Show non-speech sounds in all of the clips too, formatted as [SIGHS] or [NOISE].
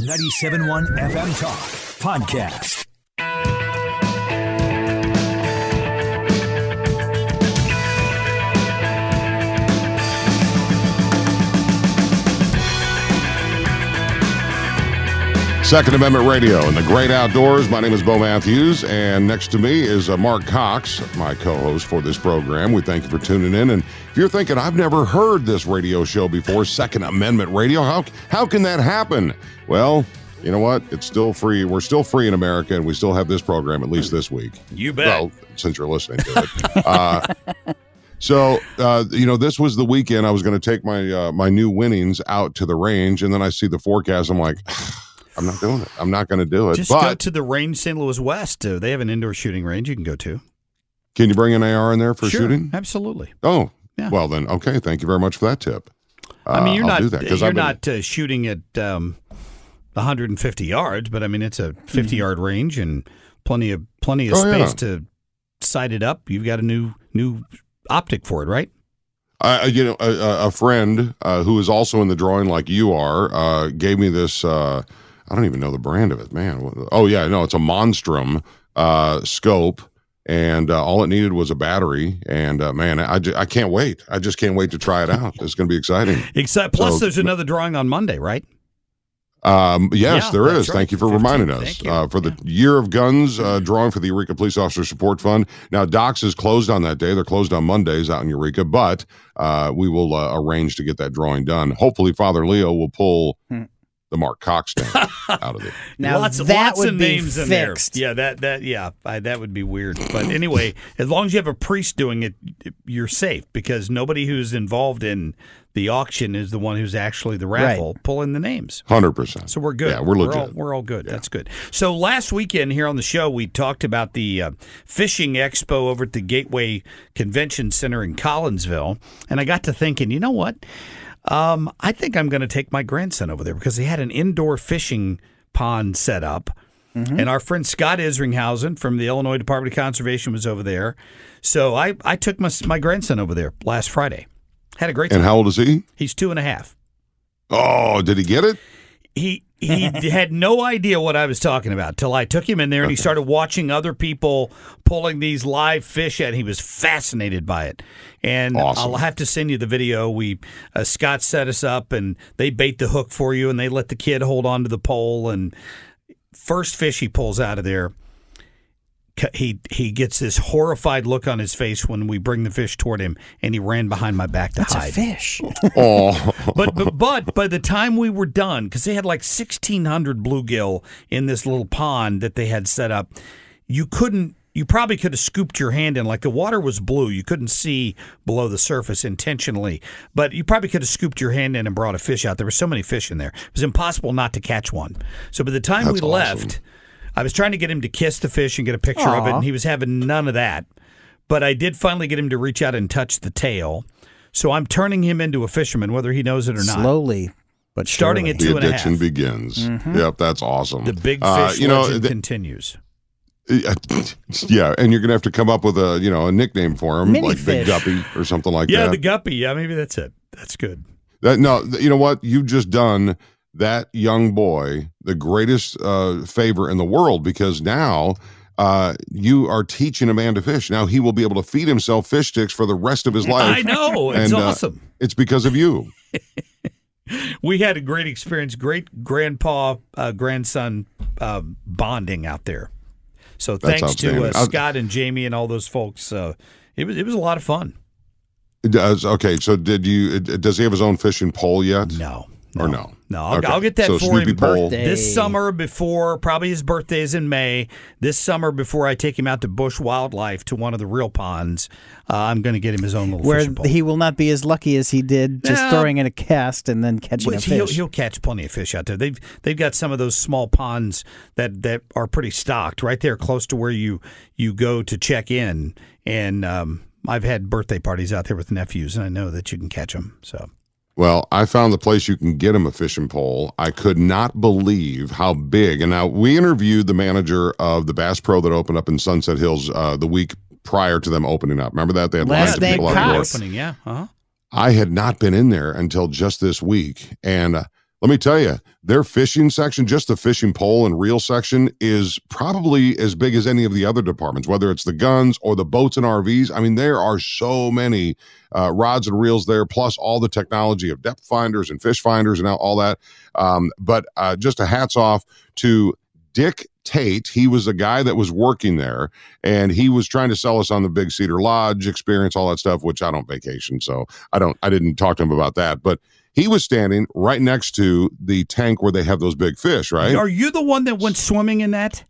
97.1 FM Talk Podcast. Second Amendment Radio and the great outdoors. My name is Bo Matthews, and next to me is uh, Marc Cox, my co host for this program. We thank you for tuning in. And if you're thinking, I've never heard this radio show before, Second Amendment Radio, how, how can that happen? Well, you know what? It's still free. We're still free in America, and we still have this program, at least this week. You bet. Well, since you're listening to it. [LAUGHS] uh, so, uh, you know, this was the weekend I was going to take my uh, my new winnings out to the range, and then I see the forecast. I'm like, [SIGHS] I'm not doing it. I'm not going to do it. Just but go to the range St. Louis West. Uh, they have an indoor shooting range you can go to. can you bring an AR in there for Sure, shooting? Absolutely. Oh, Yeah. well then, okay. Thank you very much for that tip. I mean, Uh, you're I'll not do that, 'cause you're been- not uh, shooting at um, 150 yards, but I mean it's a 50 yard range and plenty of plenty of Mm-hmm. Oh, yeah. space to sight it up. You've got a new new optic for it, right? I, you know, a- a, friend uh, who is also in the drawing like you are uh, gave me this. I don't even know the brand of it, man. Oh yeah, no, it's a Monstrum uh, scope, and uh, all it needed was a battery. And uh, man, I, ju- I can't wait. I just can't wait to try it out. It's going to be exciting. [LAUGHS] Except plus So- there's another drawing on Monday, right? Um, yes, Yeah, there that's is. right. Thank you for 15th. reminding us. Uh, for the Year of Guns uh, drawing for the Eureka Police Officer Support Fund. Now, Docs is closed on that day. They're closed on Mondays out in Eureka, but uh, we will uh, arrange to get that drawing done. Hopefully, Father Leo will pull Hmm. The Marc Cox stamp [LAUGHS] out of it. Now lots, that lots would of be names in there. Yeah, that that yeah, I, that would be weird. But anyway, [LAUGHS] as long as you have a priest doing it, you're safe because nobody who's involved in the auction is the one who's actually the raffle pulling the names. 100%. So we're good. Yeah, we're legit. all, we're all good. That's good. So last weekend here on the show, we talked about the uh, fishing expo over at the Gateway Convention Center in Collinsville, and I got to thinking, you know what? Um, I think I'm going to take my grandson over there because they had an indoor fishing pond set up. And our friend Scott Isringhausen from the Illinois Department of Conservation was over there. So I, I took my, my grandson over there last Friday. Had a great time. And how old is he? He's two and a half Oh, did he get it? he he had no idea what I was talking about till I took him in there and he started watching other people pulling these live fish and he was fascinated by it. And Awesome. I'll have to send you the video. We uh, Scott set us up and they bait the hook for you and they let the kid hold on to the pole and first fish he pulls out of there he he gets this horrified look on his face when we bring the fish toward him and he ran behind my back to That's a hide fish. [LAUGHS] Oh, but, but but by the time we were done, because they had like sixteen hundred bluegill in this little pond that they had set up, you couldn't. You probably could have scooped your hand in, like the water was blue. You couldn't see below the surface intentionally, but you probably could have scooped your hand in and brought a fish out. There were so many fish in there; it was impossible not to catch one. So by the time That's we awesome. left, I was trying to get him to kiss the fish and get a picture of it, and he was having none of that. But I did finally get him to reach out and touch the tail. So I'm turning him into a fisherman, whether he knows it or not. Slowly, but Starting surely. at the two and a addiction half. begins. Mm-hmm. Yep, that's awesome. The big fish Uh, you know, legend th- continues. [LAUGHS] yeah, and you're gonna have to come up with a you know a nickname for him, Mini like Big. Guppy or something like Yeah, that. Yeah, the guppy. Yeah, maybe that's it. That's good. That no, you know what? You've just done that young boy the greatest uh, favor in the world because now uh, you are teaching a man to fish. Now he will be able to feed himself fish sticks for the rest of his life. I know. It's And, uh, awesome. It's because of you. [LAUGHS] we had a great experience, great grandpa, uh, grandson uh, bonding out there. So That's thanks to uh, Scott and Jamie and all those folks. Uh, it was it was a lot of fun. It does okay. So did you? Does he have his own fishing pole yet? No, Or no? No, I'll, Okay. I'll get that So for Snoopy him pole. this summer before probably his birthday is in May. This summer before I take him out to Busch Wildlife to one of the real ponds, uh, I'm going to get him his own little Where fishing pole. he will not be as lucky as he did just No. throwing in a cast and then catching Which a he'll, fish. he'll catch plenty of fish out there. They've they've got some of those small ponds that, that are pretty stocked right there, close to where you you go to check in. And um, I've had birthday parties out there with nephews, and I know that you can catch them. So Well, I found the place you can get him a fishing pole. I could not believe how big. And now we interviewed the manager of the Bass Pro that opened up in Sunset Hills uh, the week prior to them opening up. Remember that they had lines of people out the door. Opening, yeah, uh-huh. I had not been in there until just this week. And uh, let me tell you, their fishing section, just the fishing pole and reel section, is probably as big as any of the other departments, whether it's the guns or the boats and RVs. I mean, there are so many uh, rods and reels there, plus all the technology of depth finders and fish finders and all, that. Um, but uh, just a hats off to Dick Tate. He was the guy that was working there, and he was trying to sell us on the Big Cedar Lodge experience, all that stuff, which I don't vacation, so I don't, I didn't talk to him about that. But he was standing right next to the tank where they have those big fish, right? Are you the one that went swimming in that?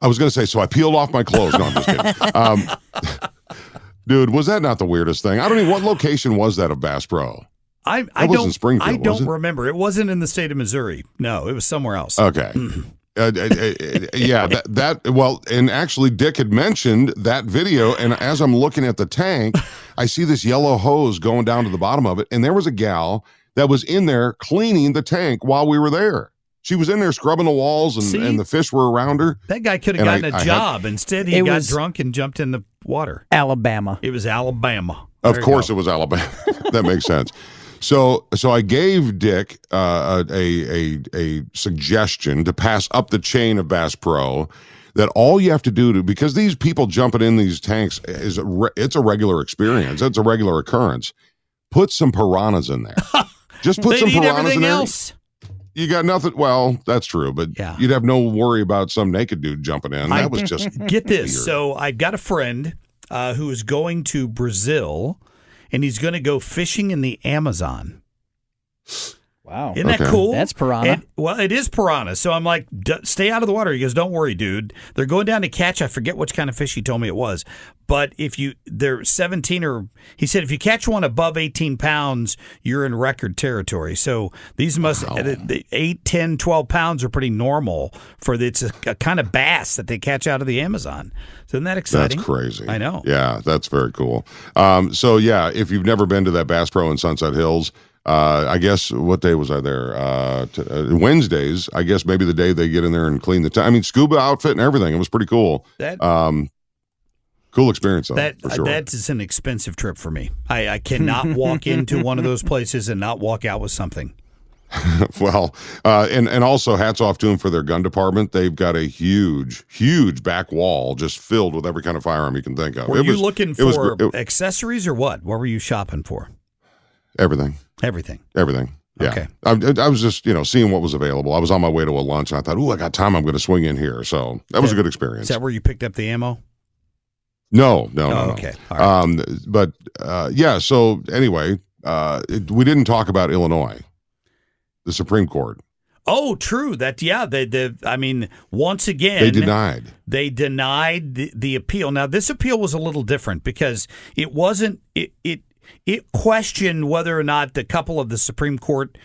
I was going to say, so I peeled off my clothes. No, I'm just kidding. [LAUGHS] Um, [LAUGHS] dude, was that not the weirdest thing? I don't even, what location was that of Bass Pro? I, I don't. Springfield, I don't it? remember. It wasn't in the state of Missouri. No, it was somewhere else. Okay. Uh, uh, uh, uh, yeah, [LAUGHS] that, that well, and actually, Dick had mentioned that video, and as I'm looking at the tank, I see this yellow hose going down to the bottom of it, and there was a gal that was in there cleaning the tank while we were there. She was in there scrubbing the walls, and, See? and the fish were around her. that guy could have and I- gotten a I had- job. Instead, he It got was- drunk and jumped in the water. Alabama. It was Alabama. Of There you course, go. it was Alabama. [LAUGHS] that makes sense. So, so I gave Dick uh, a, a a suggestion to pass up the chain of Bass Pro. That all you have to do to because these people jumping in these tanks is a re, it's a regular experience. It's a regular occurrence. Put some piranhas in there. [LAUGHS] Just put They some eat piranhas everything in there. else. You got nothing. Well, that's true, but Yeah. you'd have no worry about some naked dude jumping in. I- That was just [LAUGHS] Get this. weird. So I've got a friend uh, who is going to Brazil, and he's going to go fishing in the Amazon. Wow. Isn't that cool? That's piranha. And- well, it is piranha. So I'm like, D- stay out of the water. He goes, don't worry, dude. They're going down to catch. I forget which kind of fish he told me it was, but if you they're 17 or he said if you catch one above 18 pounds, you're in record territory. So these must the, the 8, 10, 12 pounds are pretty normal for the, it's a, a kind of bass that they catch out of the Amazon. So isn't that exciting? That's crazy. I know. Yeah, that's very cool. Um, so yeah, if you've never been to that Bass Pro in Sunset Hills, uh, I guess what day was I there? Uh, t- uh, Wednesdays. I guess maybe the day they get in there and clean the. T- I mean, scuba outfit and everything. It was pretty cool. That Um, cool experience though. that for sure. that is an expensive trip for me. I, I cannot walk into one of those places and not walk out with something. [LAUGHS] well, uh, and and also hats off to them for their gun department. They've got a huge, huge back wall just filled with every kind of firearm you can think of. Were It you was- looking it was for gr- it- accessories or what? What were you shopping for? Everything? Everything. Everything. Yeah. Okay. I, I was just, you know, seeing what was available. I was on my way to a lunch and I thought, oh, I got time. I'm going to swing in here. So that was a good experience. Is that where you picked up the ammo? no, no, no, Oh, no. okay. All right. Um, but uh, yeah. So anyway, uh, it, we didn't talk about Illinois, the Supreme Court. Oh, true. That yeah. They, they I mean, once again, They denied. they denied the, the appeal. Now, this appeal was a little different because it wasn't it it it questioned whether or not the couple of the Supreme Court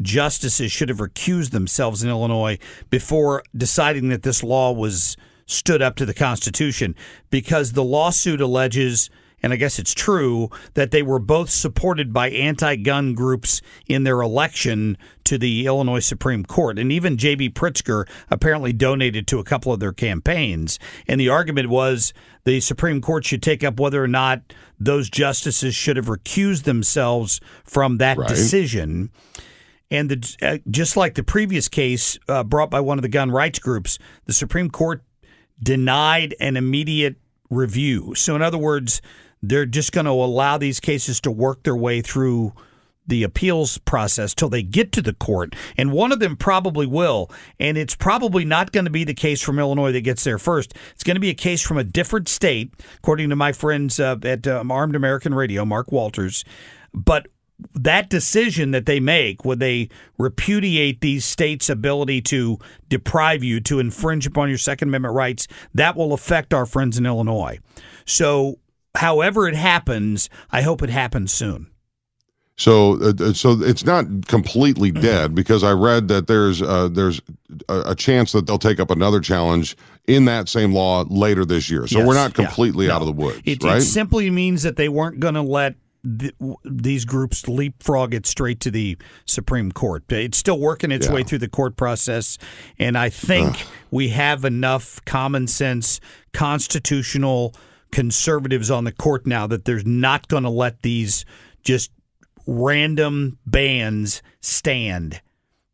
justices should have recused themselves in Illinois before deciding that this law was stood up to the Constitution. Because the lawsuit alleges and I guess it's true that they were both supported by anti-gun groups in their election to the Illinois Supreme Court. And even J.B. Pritzker apparently donated to a couple of their campaigns. And the argument was the Supreme Court should take up whether or not those justices should have recused themselves from that Right. decision. And the, uh, just like the previous case uh, brought by one of the gun rights groups, the Supreme Court denied an immediate review. So, in other words, they're just going to allow these cases to work their way through the appeals process till they get to the court, and one of them probably will. And it's probably not going to be the case from Illinois that gets there first. It's going to be a case from a different state, according to my friends uh, at um, Armed American Radio, Mark Walters. But that decision that they make, would they repudiate these states' ability to deprive you, to infringe upon your Second Amendment rights, that will affect our friends in Illinois. So, however it happens, I hope it happens soon. So, uh, so it's not completely [CLEARS THROAT] dead because I read that there's uh, there's a, a, chance that they'll take up another challenge in that same law later this year. So yes, we're not completely yeah, no. out of the woods, it, right? It simply means that they weren't going to let these groups leapfrog it straight to the Supreme Court. It's still working its yeah. way through the court process, and I think Ugh. we have enough common sense, constitutional conservatives on the court now that they're not going to let these just random bans stand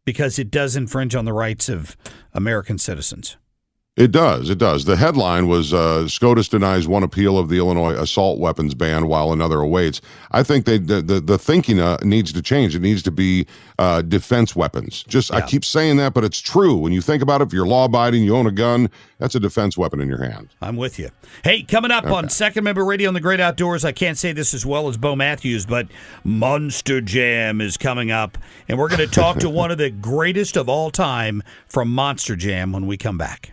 because it does infringe on the rights of American citizens. It does. It does. The headline was uh, SCOTUS denies one appeal of the Illinois assault weapons ban while another awaits. I think they, the, the, the thinking uh, needs to change. It needs to be uh, defense weapons. Just yeah. I keep saying that, but it's true. When you think about it, if you're law abiding, you own a gun, that's a defense weapon in your hand. I'm with you. Hey, coming up okay. on Second Member Radio on the Great Outdoors, I can't say this as well as Bo Matthews, but Monster Jam is coming up, and we're going to talk to [LAUGHS] one of the greatest of all time from Monster Jam when we come back.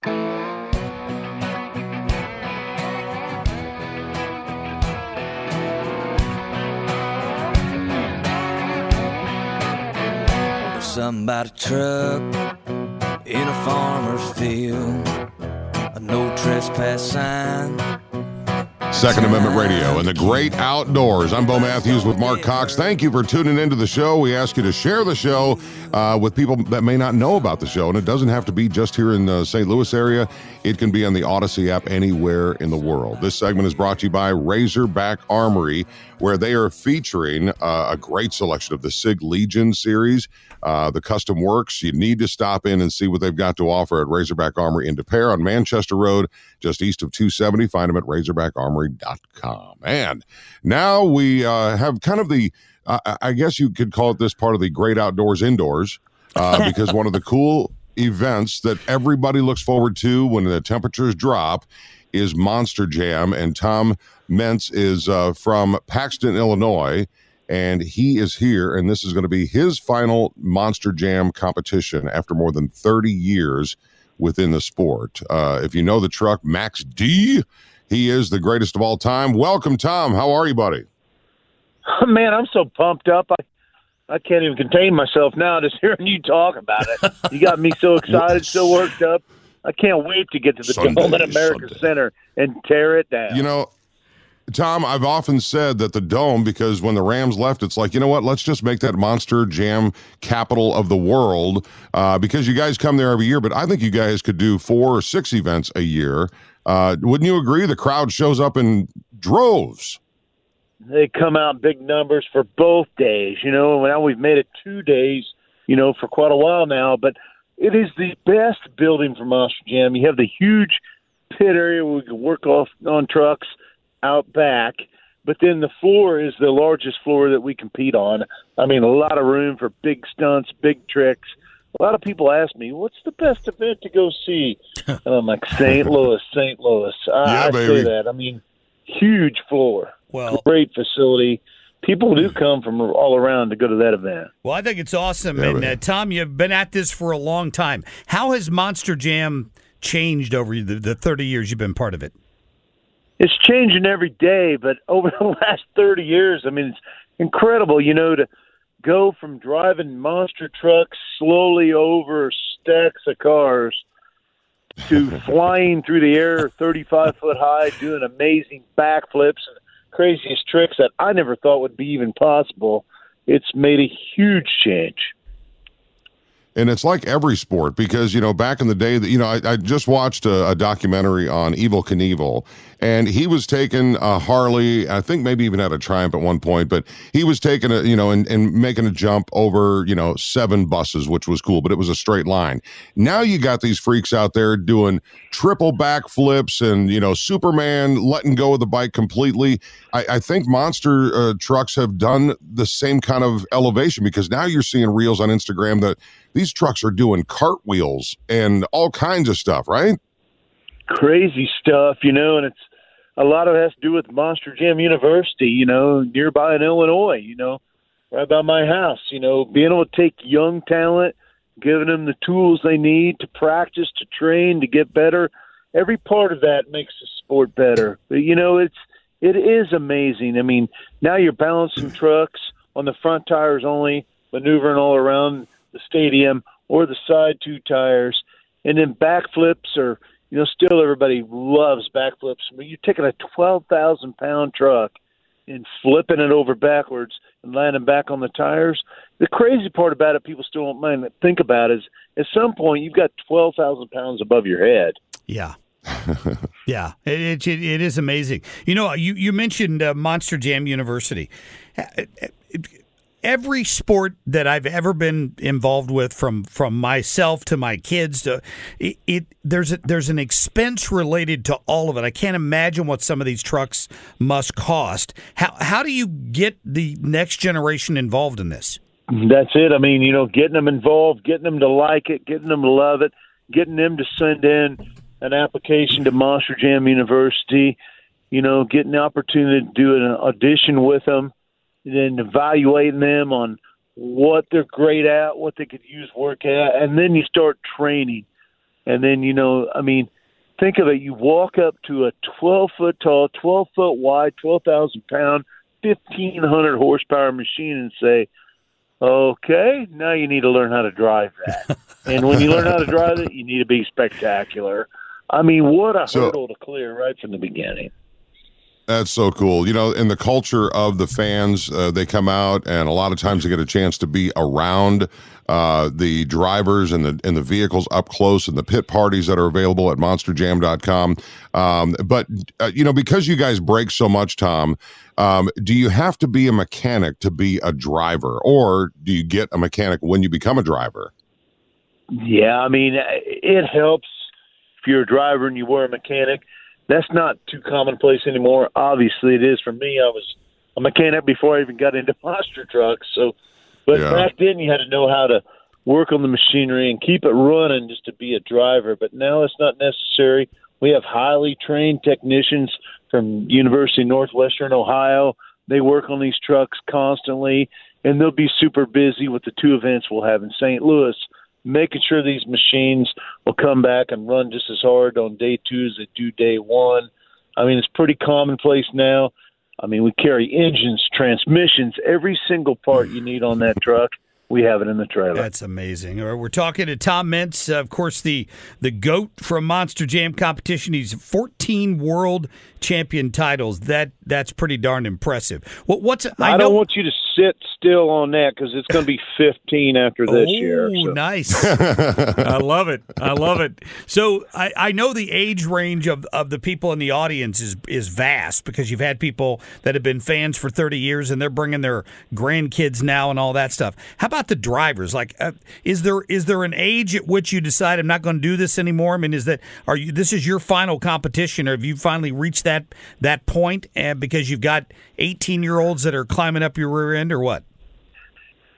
A truck in a farmer's field, a no trespass sign Second Amendment Radio and the great outdoors. I'm Bo Matthews with Marc Cox. Thank you for tuning into the show. We ask you to share the show uh, with people that may not know about the show, and it doesn't have to be just here in the St. Louis area. It can be on the Audacy app anywhere in the world. This segment is brought to you by Razorback Armory, where they are featuring uh, a great selection of the Sig Legion series, uh, the custom works. You need to stop in and see what they've got to offer at Razorback Armory in Des Peres on Manchester Road, just east of 270. Find them at razorbackarmory.com. And now we uh, have kind of the, uh, I guess you could call it this part of the great outdoors indoors, uh, [LAUGHS] because one of the cool events that everybody looks forward to when the temperatures drop is Monster Jam. And Tom Meents is uh, from Paxton, Illinois, and he is here. And this is going to be his final Monster Jam competition after more than 30 years within the sport. Uh, if you know the truck, Max D, he is the greatest of all time. Welcome, Tom. How are you, buddy? [LAUGHS] Man, I'm so pumped up. I I can't even contain myself now just [LAUGHS] hearing you talk about it. You got me so [LAUGHS] excited, so worked up. I can't wait to get to the Sunday, Dome at America Sunday. Center and tear it down. You know, Tom, I've often said that the Dome, because when the Rams left, it's like, you know what? Let's just make that Monster Jam capital of the world uh, because you guys come there every year. But I think you guys could do four or six events a year. Uh, wouldn't you agree? The crowd shows up in droves. They come out in big numbers for both days, you know, and now we've made it two days, you know, for quite a while now. But it is the best building for Monster Jam. You have the huge pit area where we can work off on trucks out back. But then the floor is the largest floor that we compete on. I mean, a lot of room for big stunts, big tricks, a lot of people ask me, "What's the best event to go see?" [LAUGHS] and I'm like, "St. Louis, St. Louis." I, Yeah, I say that. I mean, huge floor, Well- great facility. People do come from all around to go to that event. Well, I think it's awesome. Yeah, and uh, Tom, you've been at this for a long time. How has Monster Jam changed over the, the 30 years you've been part of it? it's changing every day, but [LAUGHS] over the last 30 years, I mean, it's incredible, you know, to go from driving monster trucks slowly over stacks of cars to [LAUGHS] flying through the air 35 foot high, doing amazing backflips and craziest tricks that I never thought would be even possible. It's made a huge change. And it's like every sport because, you know, back in the day that, you know, I, I just watched a, a documentary on Evel Knievel and he was taking a Harley, I think maybe even had a Triumph at one point, but he was taking a, you know, and, and making a jump over, you know, seven buses, which was cool, but it was a straight line. Now you got these freaks out there doing triple backflips and, you know, Superman letting go of the bike completely. I, I think monster uh, trucks have done the same kind of elevation because now you're seeing reels on Instagram that these trucks are doing cartwheels and all kinds of stuff, right? crazy stuff, you know, and it's a lot of it has to do with Monster Jam University, you know, nearby in Illinois, you know, right by my house, you know, being able to take young talent, giving them the tools they need to practice, to train, to get better. Every part of that makes the sport better. But you know, it's it is amazing. I mean, now you're balancing trucks on the front tires only, maneuvering all around the stadium or the side two tires, and then backflips or you know still everybody loves backflips. But you're taking a twelve thousand pound truck and flipping it over backwards and landing back on the tires. The crazy part about it, people still don't mind think about, is at some point you've got twelve thousand pounds above your head. Yeah. [LAUGHS] yeah, it, it, it is amazing. You know, you, you mentioned uh, Monster Jam University. Every sport that I've ever been involved with, from from myself to my kids, to it, it there's a, there's an expense related to all of it. I can't imagine what some of these trucks must cost. How how do you get the next generation involved in this? That's it. I mean, you know, getting them involved, getting them to like it, getting them to love it, getting them to send in an application to Monster Jam University, you know, getting the opportunity to do an audition with them, and then evaluating them on what they're great at, what they could use work at, and then you start training. And then, you know, I mean, think of it. You walk up to a 12 foot tall, 12 foot wide, 12,000 pound, 1,500 horsepower machine and say, okay, now you need to learn how to drive that. [LAUGHS] and when you learn how to drive it, you need to be spectacular. I mean, what a So- hurdle to clear right from the beginning. That's so cool. You know, in the culture of the fans, uh, they come out, and a lot of times they get a chance to be around uh, the drivers and the and the vehicles up close, and the pit parties that are available at MonsterJam.com. Um, but uh, you know, because you guys break so much, Tom, um, do you have to be a mechanic to be a driver, or do you get a mechanic when you become a driver? Yeah, I mean, it helps if you're a driver and you were a mechanic. That's not too commonplace anymore. Obviously, it is for me. I was a mechanic before I even got into [LAUGHS] monster trucks. So, but Yeah. back then you had to know how to work on the machinery and keep it running just to be a driver. But now it's not necessary. We have highly trained technicians from University of Northwestern Ohio. They work on these trucks constantly, and they'll be super busy with the two events we'll have in St. Louis making sure these machines will come back and run just as hard on day two as they do day one. I mean, it's pretty commonplace now. I mean, we carry engines, transmissions, every single part you need on that truck. We have it in the trailer. That's amazing. All right, We're talking to Tom Meents, uh, of course, the the goat from Monster Jam competition. He's 14 world champion titles. That that's pretty darn impressive. What what's I, I, don't want you to sit still on that because it's going to be [LAUGHS] 15 after this oh, year. so. nice. [LAUGHS] I love it. I love it. So I, I know the age range of, of the people in the audience is is vast because you've had people that have been fans for 30 years and they're bringing their grandkids now and all that stuff. How about the drivers? Like, uh, is there is there an age at which you decide I'm not going to do this anymore? I mean, is that are you this is your final competition, or have you finally reached that that point? And because you've got 18 year olds that are climbing up your rear end, or what?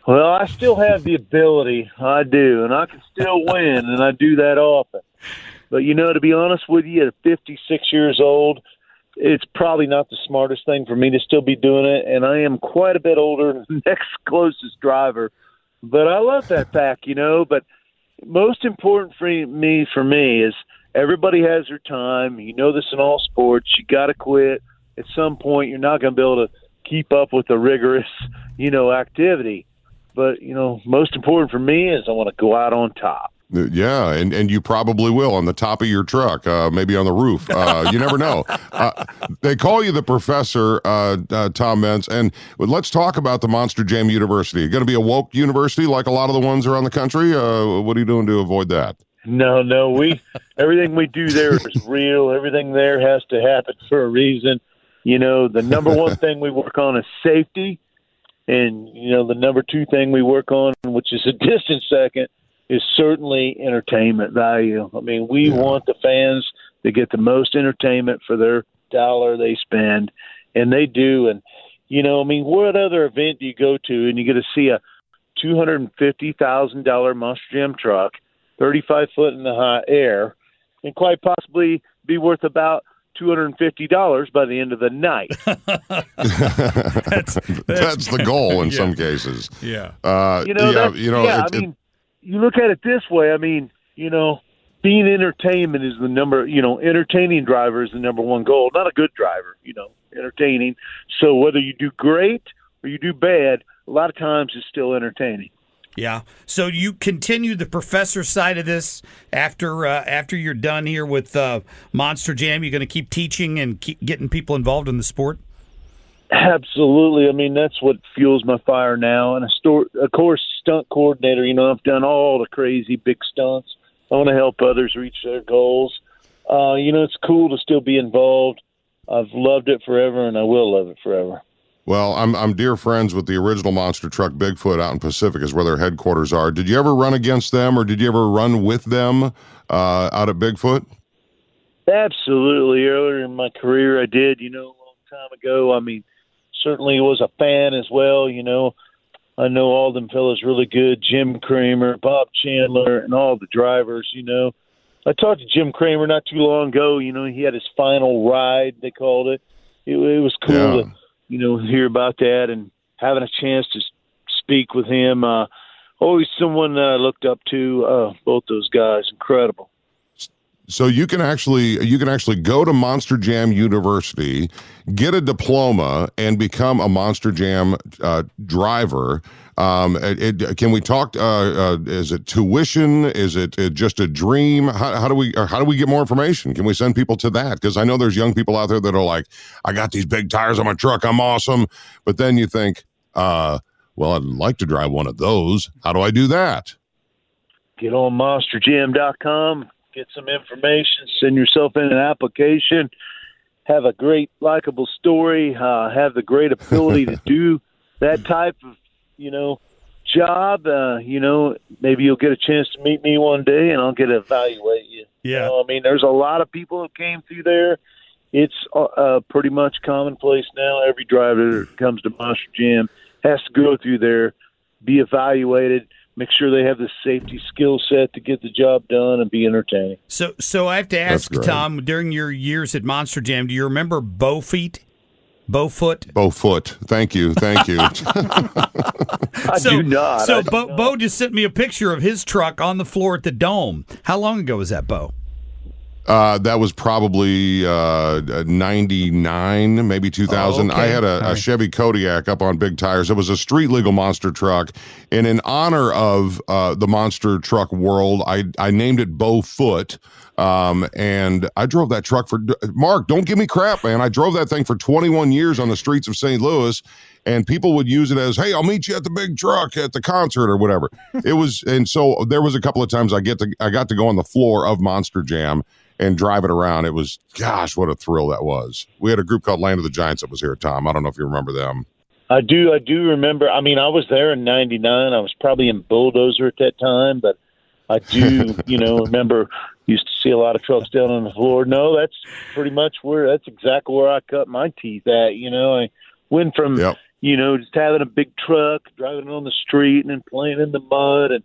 Well, I still have the ability. I do, and I can still [LAUGHS] win, and I do that often. But you know, to be honest with you, at 56 years old, it's probably not the smartest thing for me to still be doing it, and I am quite a bit older than the [LAUGHS] next closest driver. But I love that fact, you know. But most important for me, for me, is everybody has their time. You know this in all sports. You got to quit at some point. You're not going to be able to keep up with the rigorous, you know, activity. But you know, most important for me is I want to go out on top. Yeah, and, and you probably will on the top of your truck, uh, maybe on the roof. Uh, you never know. [LAUGHS] Uh, they call you the professor, uh, uh, Tom Meents, and let's talk about the Monster Jam University. Going to be a woke university like a lot of the ones around the country. Uh, what are you doing to avoid that? No, no, we everything we do there is [LAUGHS] real. Everything there has to happen for a reason. You know, the number [LAUGHS] one thing we work on is safety, and you know, the number two thing we work on, which is a [LAUGHS] distant second, is certainly entertainment value. I mean, we yeah. want the fans to get the most entertainment for their dollar they spend, and they do. And you know, I mean, what other event do you go to and you get to see a two hundred and fifty thousand dollar Monster Jam truck, thirty five foot in the high air, and quite possibly be worth about two hundred and fifty dollars by the end of the night. [LAUGHS] that's, [LAUGHS] that's, that's, the goal in [LAUGHS] yeah. some cases. Yeah. Uh, you know. Yeah. You know. Yeah. It, I mean, you look at it this way. I mean, you know, being entertainment is the number. You know, entertaining driver is the number one goal. Not a good driver. You know, entertaining. So whether you do great or you do bad, a lot of times it's still entertaining. Yeah. So you continue the professor side of this after uh, after you're done here with uh, Monster Jam. You're going to keep teaching and keep getting people involved in the sport. Absolutely. I mean, that's what fuels my fire now. And a store, of course, stunt coordinator. You know, I've done all the crazy big stunts. I want to help others reach their goals. Uh, you know, it's cool to still be involved. I've loved it forever, and I will love it forever. Well, I'm I'm dear friends with the original monster truck Bigfoot out in Pacific is where their headquarters are. Did you ever run against them, or did you ever run with them uh, out at Bigfoot? Absolutely. Earlier in my career, I did. You know, a long time ago. I mean, certainly was a fan as well. You know, I know all them fellas really good. Jim Kramer, Bob Chandler, and all the drivers. You know, I talked to Jim Kramer not too long ago. You know, he had his final ride. They called it. It, it was cool yeah. to you know, hear about that and having a chance to speak with him. Uh, always someone I looked up to. Uh, both those guys, incredible. So you can actually you can actually go to Monster Jam University, get a diploma, and become a Monster Jam uh, driver. Um, it, it, can we talk? Uh, uh, is it tuition? Is it, it just a dream? How, how do we how do we get more information? Can we send people to that? Because I know there's young people out there that are like, I got these big tires on my truck, I'm awesome. But then you think, uh, well, I'd like to drive one of those. How do I do that? Get on monsterjam.com, get some information, send yourself in an application, have a great, likable story, uh, have the great ability to [LAUGHS] do that type of you know, job. Uh, you know, maybe you'll get a chance to meet me one day, and I'll get to evaluate you. Yeah. You know, I mean, there's a lot of people who came through there. It's uh, uh, pretty much commonplace now. Every driver that comes to Monster Jam has to go through there, be evaluated, make sure they have the safety skill set to get the job done, and be entertaining. So, so I have to ask Tom, during your years at Monster Jam, do you remember Bow Feet? Bowfoot. Bowfoot. Thank you. Thank you. [LAUGHS] I so, do not. So Bo, Bo just sent me a picture of his truck on the floor at the dome. How long ago was that, Bo? Uh, that was probably uh, 99, maybe 2000. Oh, okay. I had a, a, Chevy Kodiak up on big tires. It was a street legal monster truck. And in honor of uh, the monster truck world, I, I named it Bowfoot. Um, and I drove that truck for Marc. Don't give me crap, man. I drove that thing for 21 years on the streets of St. Louis, and people would use it as, "Hey, I'll meet you at the big truck at the concert or whatever." [LAUGHS] it was, and so there was a couple of times I get to I got to go on the floor of Monster Jam and drive it around. It was, gosh, what a thrill that was. We had a group called Land of the Giants that was here, Tom. I don't know if you remember them. I do. I do remember. I mean, I was there in '99. I was probably in Bulldozer at that time, but I do, [LAUGHS] you know, remember used to see a lot of trucks down on the floor. No, that's pretty much where that's exactly where I cut my teeth at. You know, I went from yep. you know, just having a big truck, driving it on the street, and then playing in the mud, and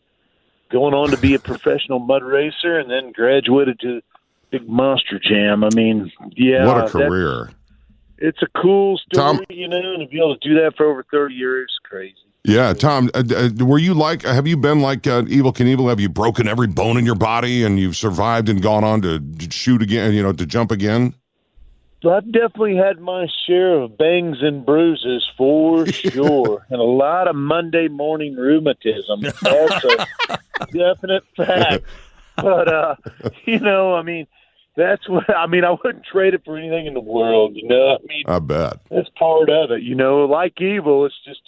going on to be a professional mud racer, and then graduated to big monster jam. I mean, yeah, what a career. it's a cool story, Tom- you know, and to be able to do that for over thirty years, crazy. Yeah, Tom, uh, uh, were you like, have you been like uh, Evel Knievel? Have you broken every bone in your body and you've survived and gone on to shoot again, you know, to jump again? So I've definitely had my share of bangs and bruises for [LAUGHS] sure, and a lot of Monday morning rheumatism. That's a [LAUGHS] definite fact. But uh, you know, I mean, that's what I mean. I wouldn't trade it for anything in the world. You know, I mean, I bet. that's part of it. You know, like evil, it's just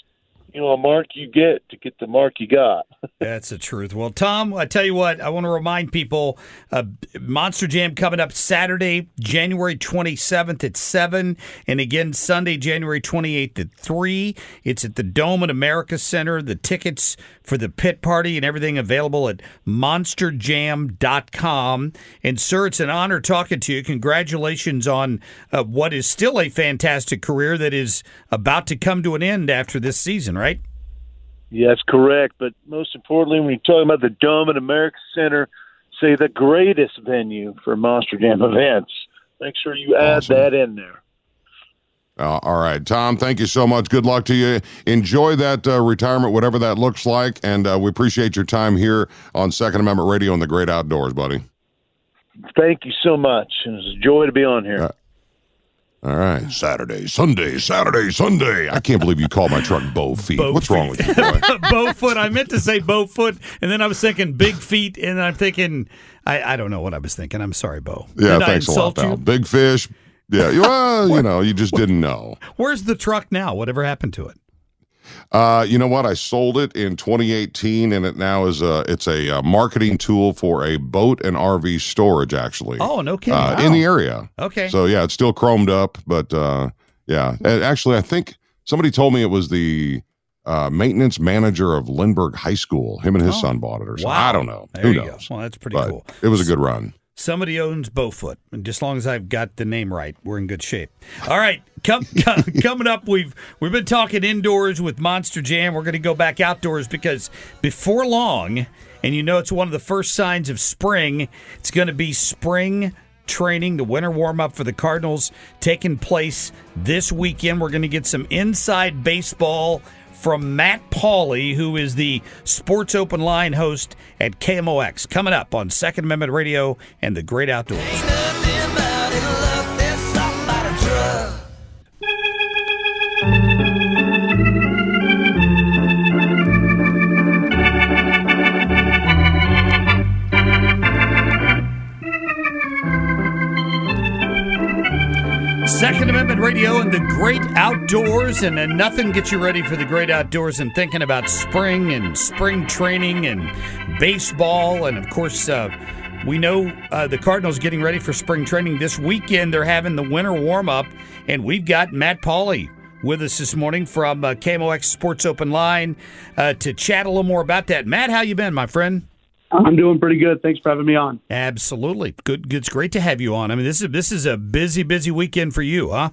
you know a mark you get to get the mark you got. [LAUGHS] That's the truth. Well, Tom, I tell you what, I want to remind people uh, Monster Jam coming up Saturday, January 27th at 7, and again Sunday, January 28th at 3. It's at the Dome at America Center. The tickets for the pit party and everything available at monsterjam.com. And, sir, it's an honor talking to you. Congratulations on uh, what is still a fantastic career that is about to come to an end after this season, right? Yeah, that's correct. But most importantly, when you're talking about the Dome at America Center, say the greatest venue for Monster Jam events. Make sure you add Awesome. that in there. Uh, all right, Tom, thank you so much. Good luck to you. Enjoy that uh, retirement, whatever that looks like. And uh, we appreciate your time here on Second Amendment Radio and the Great Outdoors, buddy. Thank you so much. It was a joy to be on here. All right. Saturday, Sunday, Saturday, Sunday. I can't believe you called my truck Bow Feet. Bow What's wrong with you, boy? [LAUGHS] Bowfoot. I meant to say Bowfoot, and then I was thinking big feet, and I'm thinking I, I don't know what I was thinking. I'm sorry, Bo. Yeah, Did I thanks a lot, insult pal. you? Big fish. Yeah, well, you know, you just didn't know. Where's the truck now? Whatever happened to it? Uh, you know what? I sold it in 2018, and it now is a it's a uh, marketing tool for a boat and RV storage. Actually, Oh, no kidding. uh, Wow. in the area. Okay. So yeah, it's still chromed up, but uh, yeah. And actually, I think somebody told me it was the uh, maintenance manager of Lindbergh High School. Him and his Oh, son bought it, or something. wow. I don't know. There Who knows? go. Well, that's pretty But cool. It was a good run. Somebody owns Bowfoot, and just as long as I've got the name right, we're in good shape. All right, come, [LAUGHS] come, coming up, we've we've been talking indoors with Monster Jam. We're going to go back outdoors because before long, and you know it's one of the first signs of spring. It's going to be spring training, the winter warm up for the Cardinals taking place this weekend. We're going to get some inside baseball from Matt Pauley, who is the Sports Open Line host at KMOX, coming up on Second Amendment Radio and the Great Outdoors. Second Amendment Radio and the great outdoors, and nothing gets you ready for the great outdoors and thinking about spring and spring training and baseball. And of course, uh, we know uh, the Cardinals getting ready for spring training this weekend. They're having the winter warm up, and we've got Matt Pauley with us this morning from uh, KMOX Sports Open Line uh, to chat a little more about that. Matt, how you been, my friend? I'm doing pretty good. Thanks for having me on. Absolutely, good. It's great to have you on. I mean, this is this is a busy, busy weekend for you, huh?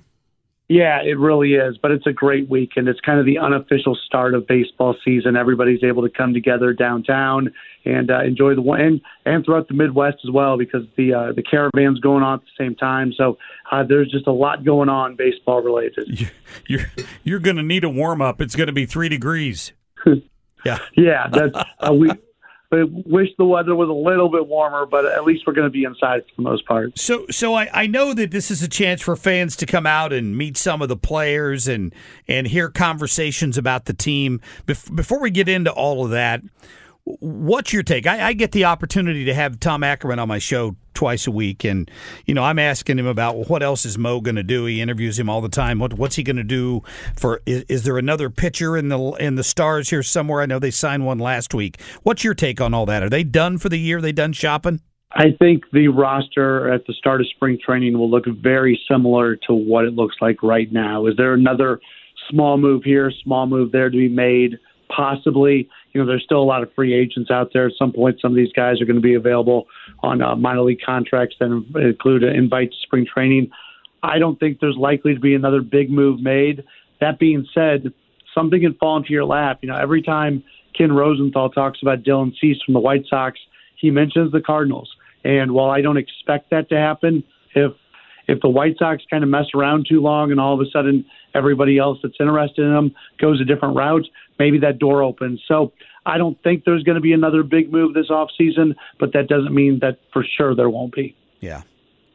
Yeah, it really is, but it's a great weekend. It's kind of the unofficial start of baseball season. Everybody's able to come together downtown and uh, enjoy the and, and throughout the Midwest as well, because the uh, the caravan's going on at the same time. So uh, there's just a lot going on baseball related. You're you're going to need a warm up. It's going to be three degrees. [LAUGHS] Yeah. Yeah, that's uh, we. I wish the weather was a little bit warmer, but at least we're going to be inside for the most part. So, so I, I know that this is a chance for fans to come out and meet some of the players and and hear conversations about the team. Bef- before we get into all of that, what's your take? I, I get the opportunity to have Tom Ackerman on my show twice a week, and you know I'm asking him about well, what else is Mo going to do. He interviews him all the time. What, what's he going to do for? Is, is there another pitcher in the in the stars here somewhere? I know they signed one last week. What's your take on all that? Are they done for the year? they done shopping? I think the roster at the start of spring training will look very similar to what it looks like right now. Is there another small move here, small move there to be made? Possibly. You know, there's still a lot of free agents out there. At some point, some of these guys are going to be available on uh, minor league contracts that include an invite to spring training. I don't think there's likely to be another big move made. That being said, something can fall into your lap. You know, every time Ken Rosenthal talks about Dylan Cease from the White Sox, he mentions the Cardinals. And while I don't expect that to happen, if if the White Sox kind of mess around too long and all of a sudden everybody else that's interested in them goes a different route, maybe that door opens. So I don't think there's going to be another big move this offseason, but that doesn't mean that for sure there won't be. Yeah.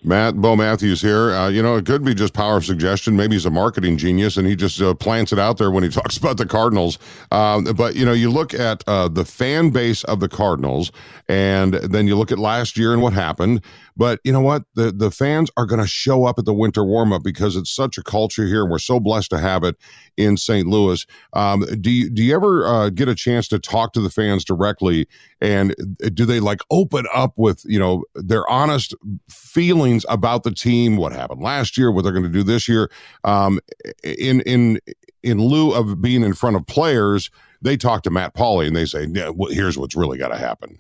Matt Bo Matthews here. Uh, you know, it could be just power of suggestion. Maybe he's a marketing genius and he just uh, plants it out there when he [LAUGHS] talks about the Cardinals. Um, but you know, you look at uh, the fan base of the Cardinals, and then you look at last year and what happened. But you know what? The the fans are going to show up at the winter warm up because it's such a culture here, and we're so blessed to have it in St. Louis. Um, do you do you ever uh, get a chance to talk to the fans directly? And do they like open up with you know their honest feelings about the team, what happened last year, what they're going to do this year? Um, in in in lieu of being in front of players, they talk to Matt Pauley and they say, yeah, well, "Here's what's really got to happen."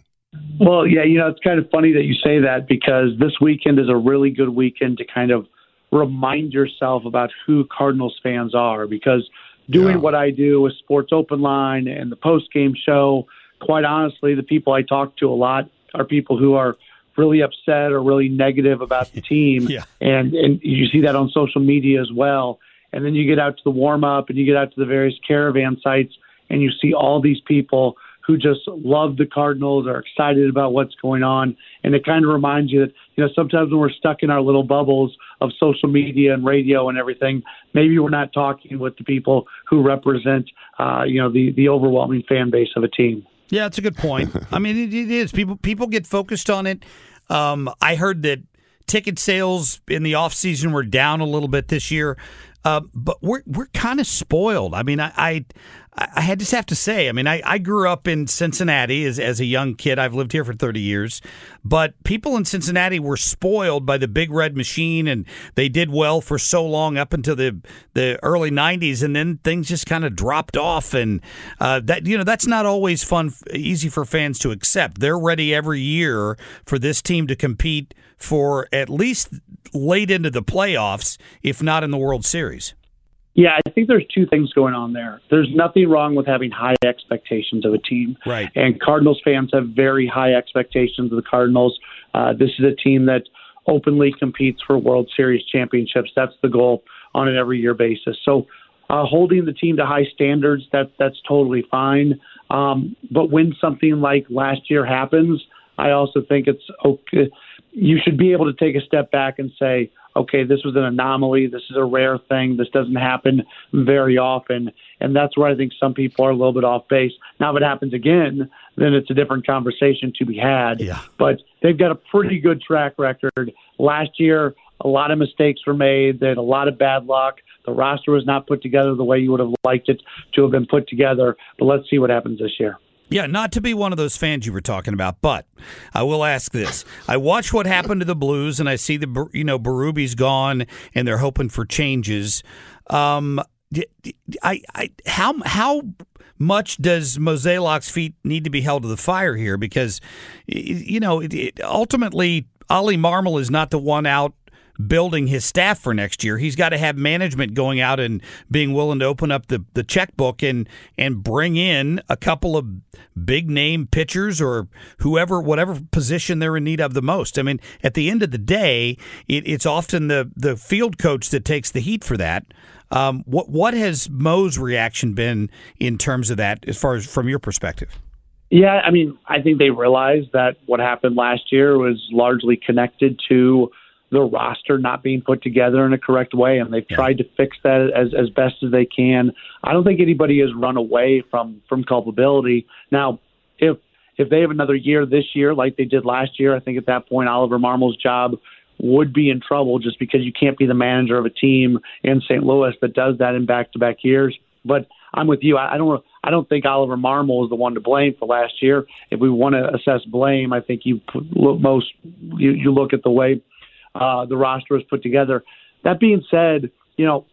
Well, yeah, you know, it's kind of funny that you say that because this weekend is a really good weekend to kind of remind yourself about who Cardinals fans are because doing yeah. what I do with Sports Open Line and the post game show, quite honestly, the people I talk to a lot are people who are really upset or really negative about the [LAUGHS] team. yeah. And and you see that on social media as well. And then you get out to the warm up and you get out to the various caravan sites and you see all these people who just love the Cardinals, are excited about what's going on, and it kind of reminds you that you know sometimes when we're stuck in our little bubbles of social media and radio and everything, maybe we're not talking with the people who represent uh, you know the the overwhelming fan base of a team. Yeah, that's a good point. I mean, it, it is people people get focused on it. Um, I heard that ticket sales in the off season were down a little bit this year. Uh, but we're we're kind of spoiled. I mean, I, I I had just have to say, I mean, I, I grew up in Cincinnati as, as a young kid. I've lived here for 30 years. But people in Cincinnati were spoiled by the big red machine, and they did well for so long up until the, the early 90s. And then things just kind of dropped off. And uh, that, you know, that's not always fun, easy for fans to accept. They're ready every year for this team to compete for at least late into the playoffs, if not in the World Series. Yeah, I think there's two things going on there. There's nothing wrong with having high expectations of a team. Right. And Cardinals fans have very high expectations of the Cardinals. Uh, this is a team that openly competes for World Series championships. That's the goal on an every year basis. So uh, holding the team to high standards, that, that's totally fine. Um, but when something like last year happens, I also think it's okay. You should be able to take a step back and say, okay, this was an anomaly. This is a rare thing. This doesn't happen very often. And that's where I think some people are a little bit off base. Now, if it happens again, then it's a different conversation to be had. Yeah. But they've got a pretty good track record. Last year, a lot of mistakes were made. They had a lot of bad luck. The roster was not put together the way you would have liked it to have been put together. But let's see what happens this year. Yeah, not to be one of those fans you were talking about, but I will ask this: I watch what happened to the Blues, and I see the you know Berube's gone, and they're hoping for changes. Um, I, I, how how much does Mozeliak's feet need to be held to the fire here? Because you know, it, it, ultimately, Ollie Marmol is not the one out building his staff for next year. He's got to have management going out and being willing to open up the, the checkbook and and bring in a couple of big name pitchers or whoever, whatever position they're in need of the most. I mean, at the end of the day, it, it's often the the field coach that takes the heat for that. Um, what what has Mo's reaction been in terms of that, as far as from your perspective? Yeah, I mean, I think they realized that what happened last year was largely connected to the roster not being put together in a correct way, and they've yeah. tried to fix that as as best as they can. I don't think anybody has run away from from culpability. Now, if if they have another year this year like they did last year, I think at that point Oliver Marmol's job would be in trouble just because you can't be the manager of a team in St. Louis that does that in back-to-back years. But I'm with you. I, I don't. I don't think Oliver Marmol is the one to blame for last year. If we want to assess blame, I think you most you, you look at the way uh, the roster was put together. That being said, you know,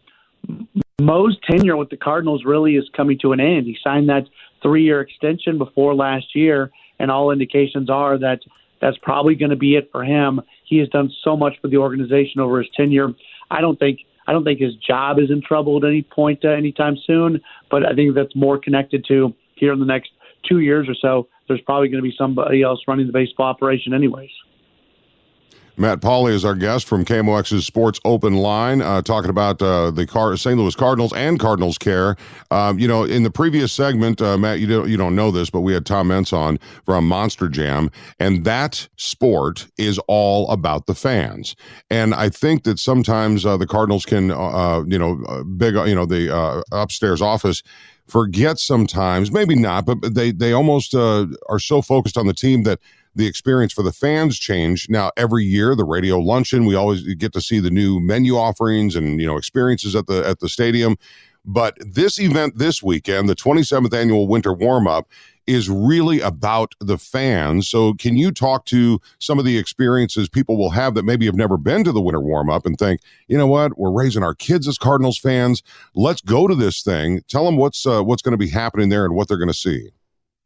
Mo's tenure with the Cardinals really is coming to an end. He signed that three year extension before last year, and all indications are that that's probably going to be it for him. He has done so much for the organization over his tenure. I don't think I don't think his job is in trouble at any point uh, anytime soon, but I think that's more connected to here in the next two years or so. There's probably going to be somebody else running the baseball operation, anyways. Matt Pauley is our guest from KMOX's Sports Open Line, uh, talking about uh, the Car- St. Louis Cardinals and Cardinals Care. Um, you know, in the previous segment, uh, Matt, you don't you don't know this, but we had Tom Meents on from Monster Jam, and that sport is all about the fans. And I think that sometimes uh, the Cardinals can, uh, you know, uh, big, you know, the upstairs office forget sometimes, maybe not, but they they almost are so focused on the team that the experience for the fans change. Now, every year, the radio luncheon, we always get to see the new menu offerings and you know experiences at the at the stadium. But this event this weekend, the 27th annual winter warm up, is really about the fans. So, can you talk to some of the experiences people will have that maybe have never been to the winter warm up and think, you know what, we're raising our kids as Cardinals fans. Let's go to this thing. Tell them what's uh, what's going to be happening there and what they're going to see.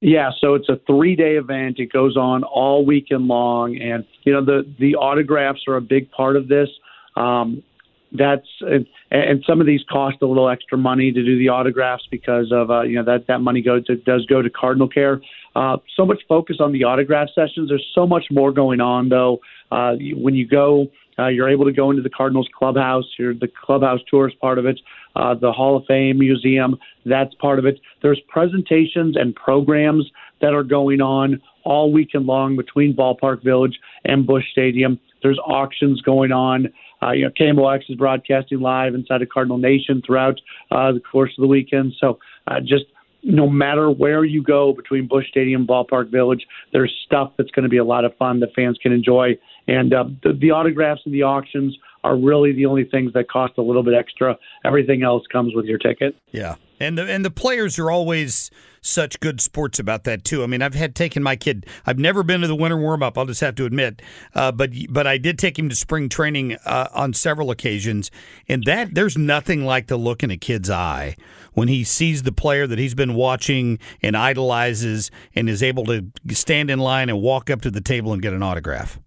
Yeah, so it's a three day event. It goes on all weekend long, and you know the the autographs are a big part of this. Um, that's and, and some of these cost a little extra money to do the autographs because of uh, you know that that money goes to, does go to Cardinal Care. Uh, so much focus on the autograph sessions. There's so much more going on though. Uh, when you go uh, you're able to go into the Cardinals clubhouse. You're the clubhouse tour is part of it. Uh, the Hall of Fame Museum, that's part of it. There's presentations and programs that are going on all weekend long between Ballpark Village and Busch Stadium. There's auctions going on. Uh, you know, KMOX is broadcasting live inside of Cardinal Nation throughout uh, the course of the weekend. So uh, just no matter where you go between Busch Stadium, Ballpark Village, there's stuff that's going to be a lot of fun that fans can enjoy. And uh, the, the autographs and the auctions are really the only things that cost a little bit extra. Everything else comes with your ticket. Yeah, and the and the players are always such good sports about that too. I mean, I've had taken my kid. I've never been to the winter warm up. I'll just have to admit, uh, but but I did take him to spring training uh, on several occasions, and that there's nothing like the look in a kid's eye when he sees the player that he's been watching and idolizes, and is able to stand in line and walk up to the table and get an autograph.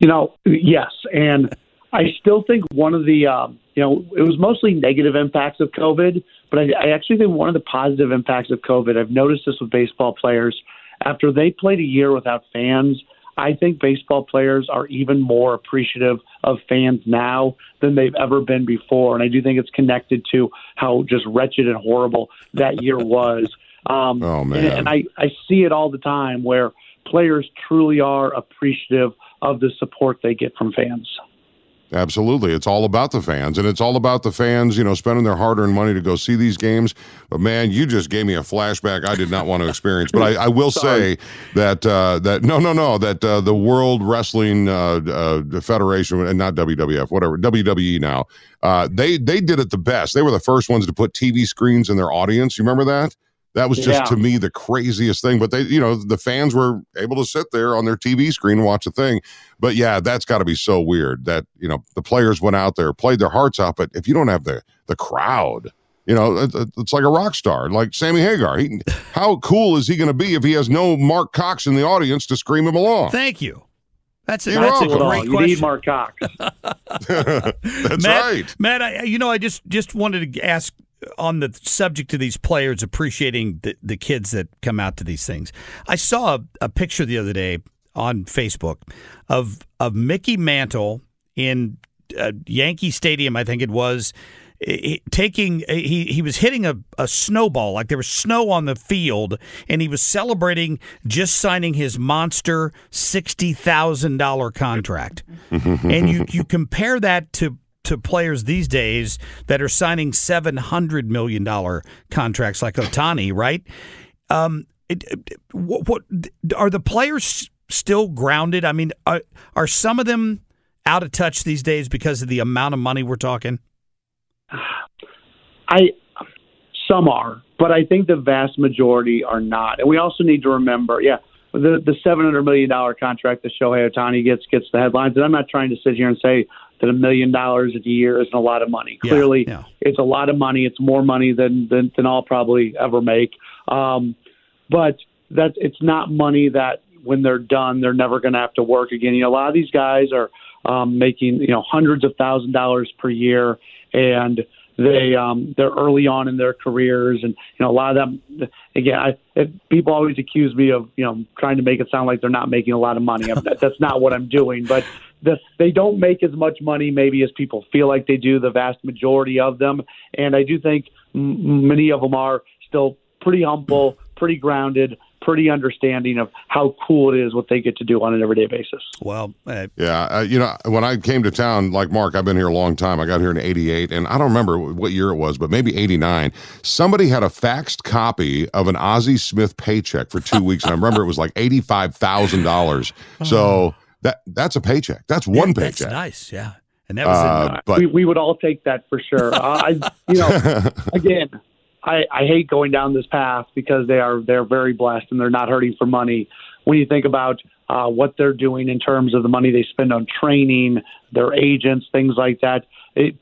You know, yes, and I still think one of the, um, you know, it was mostly negative impacts of COVID, but I, I actually think one of the positive impacts of COVID, I've noticed this with baseball players, after they played a year without fans, I think baseball players are even more appreciative of fans now than they've ever been before. And I do think it's connected to how just wretched and horrible that year was. Um, oh, man. And, and I, I see it all the time where players truly are appreciative of the support they get from fans. Absolutely. It's all about the fans, and it's all about the fans, you know, spending their hard earned money to go see these games. But man, you just gave me a flashback I did not want to experience. But I, I will [LAUGHS] say that, uh, that no, no, no, that uh, the World Wrestling uh, uh Federation, and not WWF, whatever, WWE now, uh, they, they did it the best. They were the first ones to put TV screens in their audience. You remember that? That was just yeah. to me the craziest thing. But they, you know, the fans were able to sit there on their TV screen and watch the thing. But yeah, that's got to be so weird that you know the players went out there, played their hearts out, but if you don't have the the crowd, you know, it's like a rock star, like Sammy Hagar. He, how cool is he going to be if he has no Marc Cox in the audience to scream him along? Thank you. That's a, that's a great you question. need Marc Cox. [LAUGHS] that's Matt, right, Matt. I, you know, I just just wanted to ask on the subject of these players appreciating the, the kids that come out to these things. I saw a, a picture the other day on Facebook of of Mickey Mantle in uh, Yankee Stadium, I think it was, taking he he was hitting a, a snowball like there was snow on the field and he was celebrating just signing his monster sixty thousand dollar contract [LAUGHS] and you you compare that to to players these days that are signing seven hundred million dollar contracts like Ohtani, right? Um, it, it, what, what are the players still grounded? I mean, are, are some of them out of touch these days because of the amount of money we're talking? [SIGHS] I some are, but I think the vast majority are not. And we also need to remember, yeah, the the seven hundred million dollar contract that Shohei Ohtani gets gets the headlines. And I'm not trying to sit here and say that a million dollars a year isn't a lot of money. Yeah, Clearly, yeah. it's a lot of money. It's more money than than, than I'll probably ever make. Um, but that it's not money that when they're done, they're never going to have to work again. You know, a lot of these guys are um, making you know hundreds of thousand dollars per year, and they um, they're early on in their careers, and you know a lot of them. Again, I, it, people always accuse me of you know trying to make it sound like they're not making a lot of money. that, that's not what I'm doing, but the, they don't make as much money maybe as people feel like they do. The vast majority of them, and I do think m- many of them are still pretty humble, pretty grounded, pretty understanding of how cool it is what they get to do on an everyday basis. Well, uh, yeah, uh, you know, when I came to town, like Mark, I've been here a long time. I got here in '88, and I don't remember what year it was, but maybe '89. Somebody had a faxed copy of an Ozzie Smith paycheck for two weeks, and I remember it was like eighty-five thousand dollars. So that that's a paycheck. That's one yeah, paycheck. That's nice, yeah. And that was Uh, but we, we would all take that for sure. Uh, I, you know, [LAUGHS] again, I, I hate going down this path because they are they're very blessed and they're not hurting for money. When you think about uh, what they're doing in terms of the money they spend on training, their agents, things like that, it,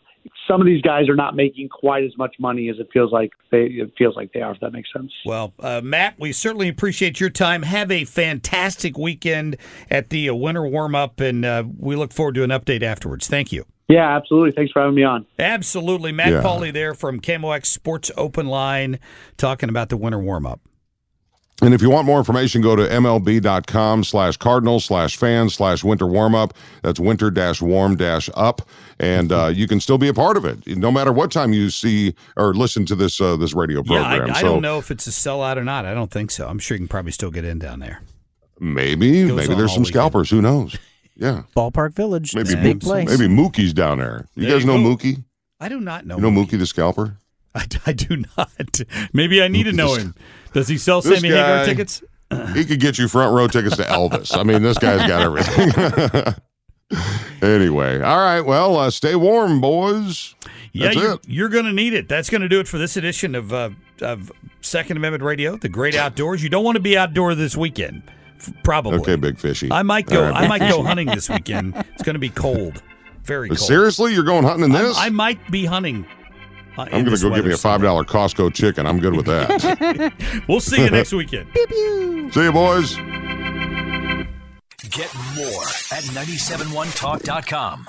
some of these guys are not making quite as much money as it feels like they it feels like they are. If that makes sense. Well, uh, Matt, we certainly appreciate your time. Have a fantastic weekend at the uh, winter warm up, and uh, we look forward to an update afterwards. Thank you. Yeah, absolutely. Thanks for having me on. Absolutely. Matt Yeah. Pauley there from KMOX Sports Open Line talking about the winter warm up. And if you want more information, go to MLB.com slash Cardinals slash fans slash winter warm up. That's winter dash warm dash up. And uh, you can still be a part of it, no matter what time you see or listen to this uh, this radio Yeah, program. I, I so don't know if it's a sellout or not. I don't think so. I'm sure you can probably still get in down there. maybe, maybe there's all some weekend. scalpers. Who knows? [LAUGHS] Yeah. Ballpark Village. Maybe It's a big place. maybe Mookie's down there. You There guys you know go. Mookie? I do not know. You know Mookie the scalper? I, I do not. [LAUGHS] Maybe I need to know him. Does he sell This Sammy Hagar tickets? He could get you front row tickets to Elvis. I mean, this guy's got everything. [LAUGHS] anyway, all right. Well, uh, stay warm, boys. Yeah, That's you're, it. you're going to need it. That's going to do it for this edition of uh, of Second Amendment Radio, the great outdoors. You don't want to be outdoor this weekend, f- probably. Okay, big fishy. I might go. All right, I big might go [LAUGHS] hunting this weekend. It's going to be cold, very cold. Seriously, you're going hunting in this? I, I might be hunting. Uh, I'm going to go get me a five dollar Costco chicken. I'm good with that. [LAUGHS] [LAUGHS] We'll see you next weekend. See you, boys. Get more at 971talk.com.